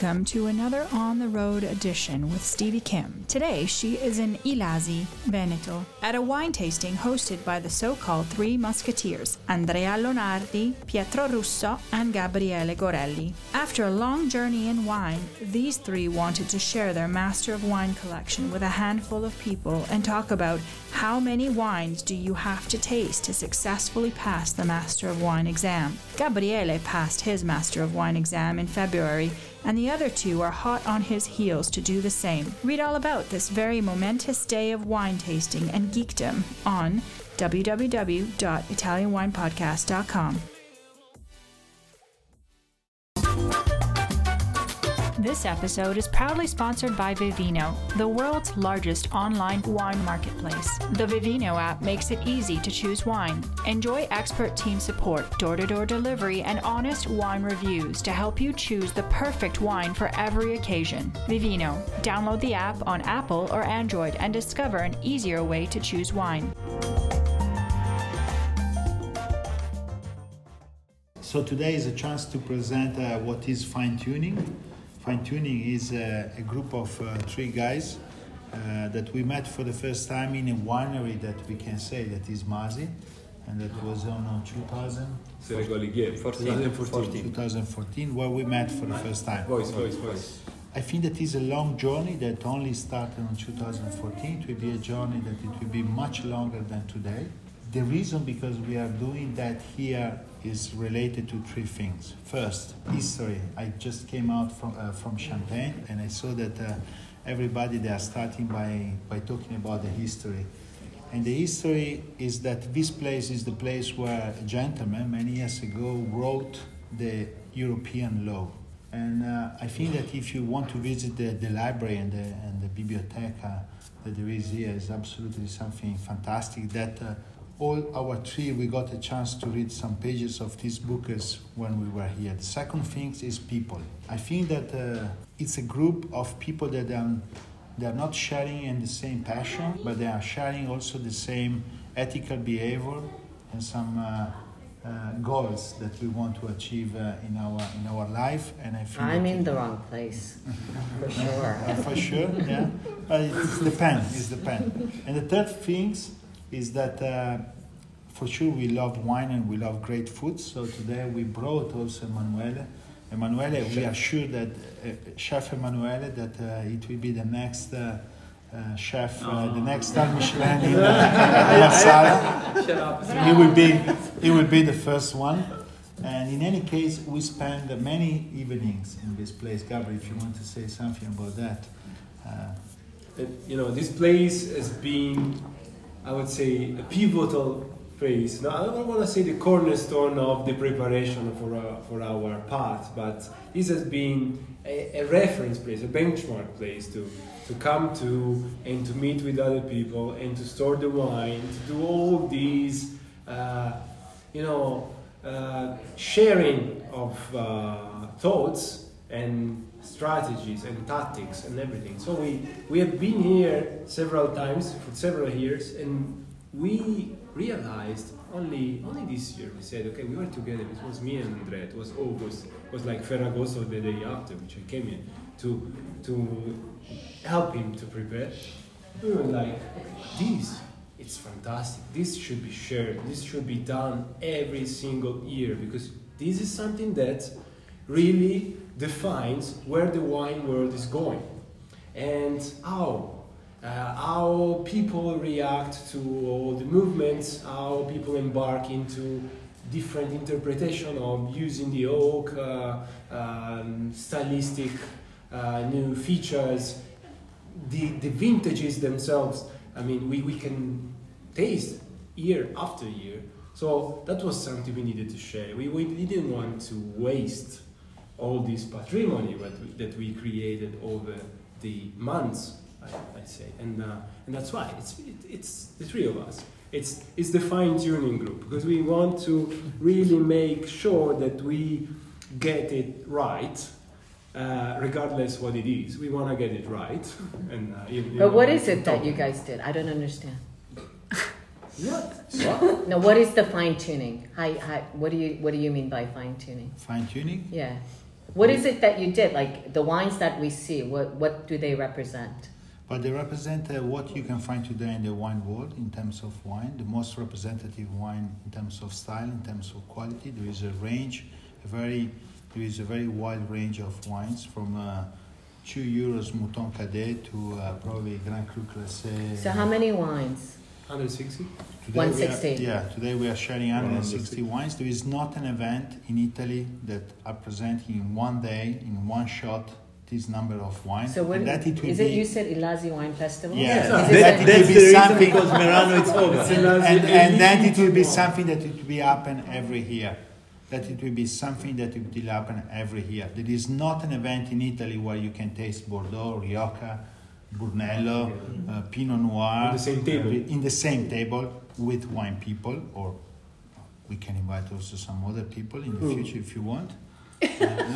Welcome to another On the Road edition with Stevie Kim. Today, she is in Illasi, Veneto, at a wine tasting hosted by the so called Three Musketeers Andrea Lonardi, Pietro Russo, and Gabriele Gorelli. After a long journey in wine, these three wanted to share their Master of Wine collection with a handful of people and talk about how many wines do you have to taste to successfully pass the Master of Wine exam. Gabriele passed his Master of Wine exam in February and the other two are hot on his heels to do the same. Read all about this very momentous day of wine tasting and geekdom on www.italianwinepodcast.com. This episode is proudly sponsored by Vivino, the world's largest online wine marketplace. The Vivino app makes it easy to choose wine. Enjoy expert team support, door to door delivery, and honest wine reviews to help you choose the perfect wine for every occasion. Vivino. Download the app on Apple or Android and discover an easier way to choose wine. So today is a chance to present uh, what is fine tuning. Fine Tuning is a, a group of uh, three guys uh, that we met for the first time in a winery that we can say that is Masi, and that was on 2000. 2014. 2014, where we met for the first time. Voice, voice, voice. I think that is a long journey that only started in 2014. It will be a journey that it will be much longer than today. The reason because we are doing that here is related to three things. First, history. I just came out from uh, from Champagne and I saw that uh, everybody they are starting by by talking about the history. And the history is that this place is the place where a gentleman many years ago wrote the European law. And uh, I think that if you want to visit the, the library and the, and the biblioteca that there is here is absolutely something fantastic that uh, all our three we got a chance to read some pages of these books when we were here. The second thing is people. I think that uh, it's a group of people that um, they're not sharing in the same passion but they are sharing also the same ethical behavior and some uh, uh, goals that we want to achieve uh, in our in our life. And I think I'm in the wrong place for sure. Uh, for sure yeah. But it depends it depends and the third things is that uh, for sure we love wine and we love great food. So today we brought also Emanuele. Emanuele, we are sure that uh, Chef Emanuele that uh, it will be the next uh, uh chef, uh, the next star Michelin in Marsala. He will be he will be the first one. And in any case, we spend many evenings in this place. Gabriel, if you want to say something about that. you know, this place has been I would say, a pivotal phase. Now, I don't want to say the cornerstone of the preparation for our, for our path, but this has been a, a, reference place, a benchmark place to, to come to and to meet with other people and to store the wine, to do all these, uh, you know, uh, sharing of uh, thoughts and strategies and tactics and everything. So we, we have been here several times for several years and we realized only only this year we said okay we were together. It was me and Andrea it was August it was like Ferragosto the day after which I came in to to help him to prepare. We were like this it's fantastic. This should be shared. This should be done every single year because this is something that really defines where the wine world is going and how uh, how people react to all the movements, how people embark into different interpretation of using the oak, uh, um, stylistic uh, new features, the, the vintages themselves. I mean, we, we can taste year after year. So that was something we needed to share. We, we didn't want to waste all this patrimony that we, that we created over the months, I, I say, and uh, and that's why it's it, it's the three of us. It's it's the fine tuning group because we want to really make sure that we get it right. Uh, regardless what it is, we want to get it right. And uh, you, you but what is it that you guys did? I don't understand. What? What? No, what is the fine tuning? Hi, hi, what do you what do you mean by fine tuning? Fine tuning? Yeah. What is it that you did? Like the wines that we see, what, what do they represent? But they represent uh, what you can find today in the wine world in terms of wine, the most representative wine in terms of style, in terms of quality. There is a range, a very, there is a very wide range of wines from uh, two euros Mouton Cadet to uh, probably Grand Cru Classé. So how many wines? 160. Today we are- 160. yeah, today we are sharing 160 wines. There is not an event in Italy that are presenting in one day, in one shot, this number of wines. So what, and that it will is be, it you said Illasi Wine Festival? Yeah. Is That- it that- a- that's the be reason something- because Merano it's over. It's a- and, and then it will be something that it will be happen every year. That it will be something that it will happen every year. There is not an event in Italy where you can taste Bordeaux, Rioja, Brunello, uh, Pinot Noir On the same table. in the same table with wine people, or we can invite also some other people in the Who? future if you want. Uh,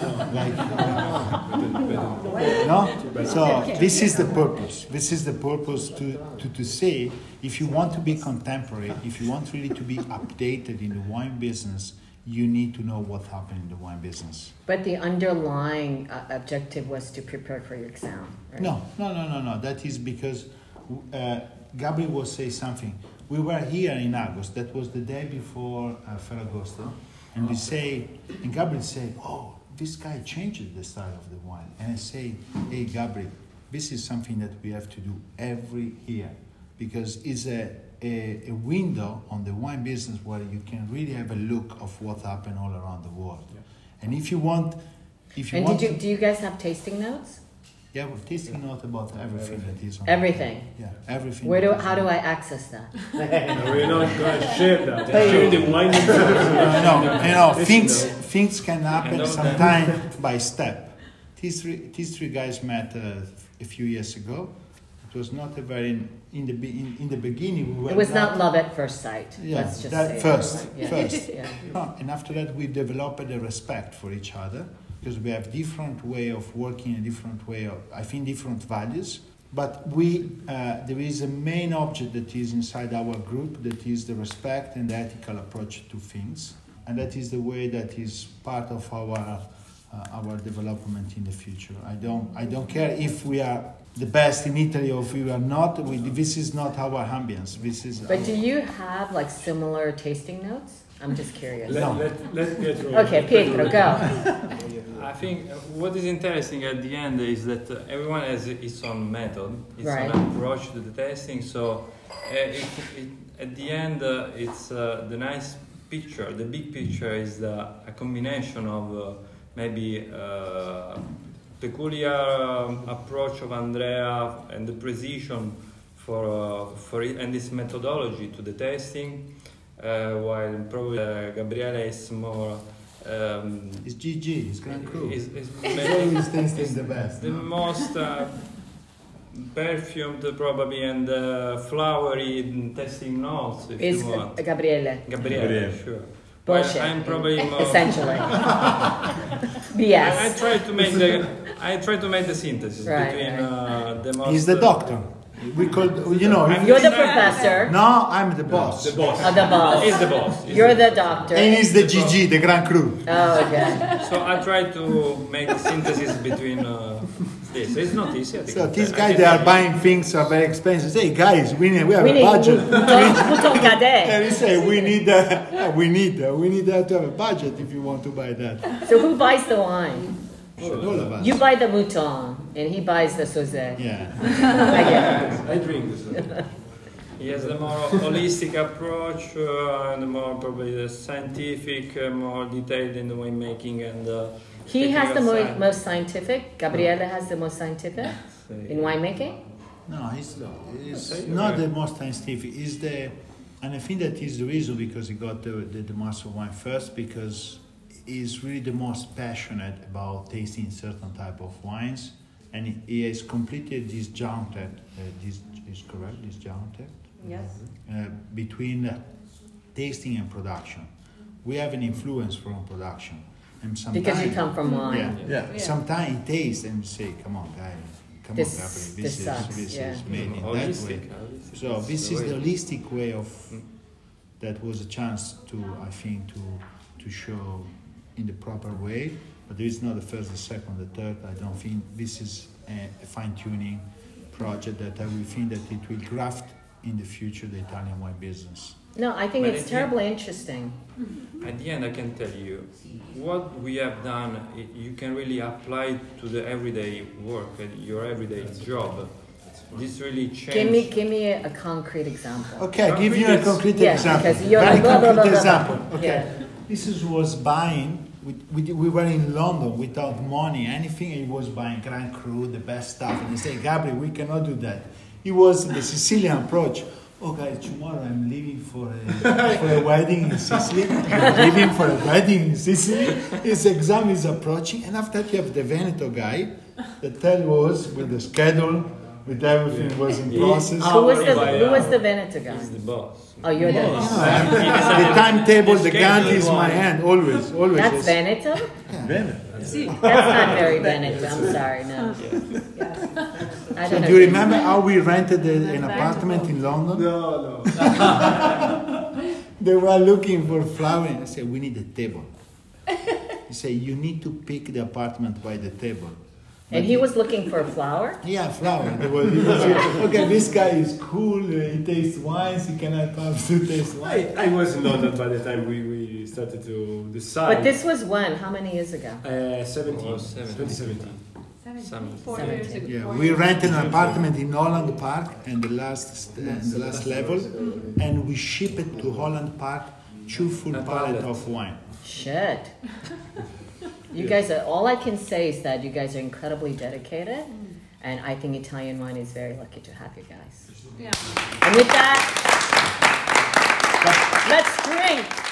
no, like, no? So this is the purpose. This is the purpose to, to, to say if you want to be contemporary, if you want really to be updated in the wine business, you need to know what happened in the wine business. But the underlying uh, objective was to prepare for your exam, right? No, no, no, no, no. That is because uh, Gabriel was saying something. We were here in August. That was the day before uh, Ferragosto, and we say, and Gabriel say, "Oh, this guy changed the style of the wine." And I say, "Hey, Gabriel, this is something that we have to do every year because it's a, a, a window on the wine business where you can really have a look of what happened all around the world. And if you want, if you And want did you, to- do you guys have tasting notes? yeah, we're tasting notes about everything that is on. Everything. Yeah, everything. Where do, how do I access that? We're not going to share that. Share you- the wine. No, no, you know, things no. things can happen know sometime by step. These three, these three guys met uh, a few years ago. It was not a very in the in, in the beginning. We were It was not love at first sight. Yeah, Let's just that say first, Yeah. first. Yeah. And after that, we developed a respect for each other because we have different way of working, a different way of, I think, different values. But we, uh, there is a main object that is inside our group that is the respect and the ethical approach to things, and that is the way that is part of our uh, our development in the future. I don't, I don't care if we are the best in Italy or if we are not. We, this is not our ambience. This is. But our- do you have like similar tasting notes? I'm just curious. Let, No. let, let Pietro. Okay, Pietro, go. I think uh, what is interesting at the end is that uh, everyone has its own method, its Right. own approach to the testing. So uh, it, it, at the end, uh, it's uh, the nice picture. The big picture is the, a combination of uh, maybe uh, peculiar um, approach of Andrea and the precision for uh, for it, and this methodology to the testing, uh, while probably uh, Gabriele is more. Um, It's GG. It's Grand Cru. is, is always tasting the best. the most uh, perfumed probably and uh, flowery tasting notes if Is you want. Gabriele. Gabriele, Gabriele. sure. Bullshit. Well, I'm probably more. Essentially. I, I try to make the I try to make the synthesis Right, between right. Uh, the most. He's the doctor. We call, you know. I'm You're the Exactly. professor. No, I'm the boss. The boss. of the boss. He's the boss. He's You're the the doctor. And he's the GG, the Grand Cru. Oh, okay. So I try to make the synthesis between uh, this. It's not easy. So these guys, think they are buying things are very expensive. Say, guys, we need, we have We a need budget. Mouton Mouton Cadet. And he say, we need, uh, we need, uh, we need uh, to have a budget if you want to buy that. So who buys the wine? All, all of us. You buy the mouton, and he buys the sauzet. Yeah. I get. I drink this. He has the more holistic approach uh, and more probably the scientific, uh, more detailed in the winemaking and. Uh, He has the technical mo- most scientific. Gabriele has the most scientific in winemaking. No, it's, it's Okay. not the most scientific. It's the, and I think that is the reason because he got the, the, the Master Wine first because he's really the most passionate about tasting certain type of wines, and he, he has completed this disjointed. Uh, this is correct. Disjointed Yes. uh, between uh, tasting and production. We have an influence from production, and sometimes Because you come from wine. yeah. Yeah. Sometimes he tastes and say, "Come on, guy, come This- on, Gabriel, this this, is sucks, this yeah. is made in that way." holistic. holistic. So this is the holistic way of that was a chance to I think to to show in the proper way, but there is not the first, the second, the third. I don't think this is a, a fine tuning project that I will think that it will graft in the future the Italian wine business. No, I think But it's it- terribly interesting. At the end, I can tell you what we have done. i- You can really apply to the everyday work, uh, your everyday job. This really changed. Give me, give me a, a concrete example. Okay, I give you a Concrete concrete Yeah, example. because you're Very like blah, blah, concrete blah, blah, example. Okay, Yeah. This is was buying. We, we, we were in London without money, anything. He was buying Grand Cru, the best stuff, and he said, "Gabriel, we cannot do that." It was the Sicilian approach. Oh, guys, tomorrow I'm leaving for a, for a wedding in Sicily. I'm leaving for a wedding in Sicily. His exam is approaching, and after that you have the Veneto guy that tell us with the schedule, with everything was in Yeah. process. Who was the, by, who was the Veneto guy? He's the boss. Oh, you're the No, I'm- the timetable, the gun is my hand, always, always. That's Yes. Veneto? Veneto. That's not very Veneto. I'm sorry, no. I don't know. do you remember how we rented a, an apartment in London? No, no. They were looking for flower. I said, we need a table. He said, you need to pick the apartment by the table. And he was looking for a flower? Yeah, flower. They were, he was, okay, this guy is cool. uh, He tastes wines. He cannot have to taste wine. I, I was in London by the time we, we started to decide. But this was when? How many years ago? Uh, 17, Oh, 17. 2017. Some, Four Seventeen. years ago. Yeah, we rented an apartment in Holland Park and the last st- and the last level, and we ship it to Holland Park, two full A pallet pallet. of wine. Shit. You guys are, all I can say is that you guys are incredibly dedicated. And I think Italian wine is very lucky to have you guys. Yeah. And with that, let's drink.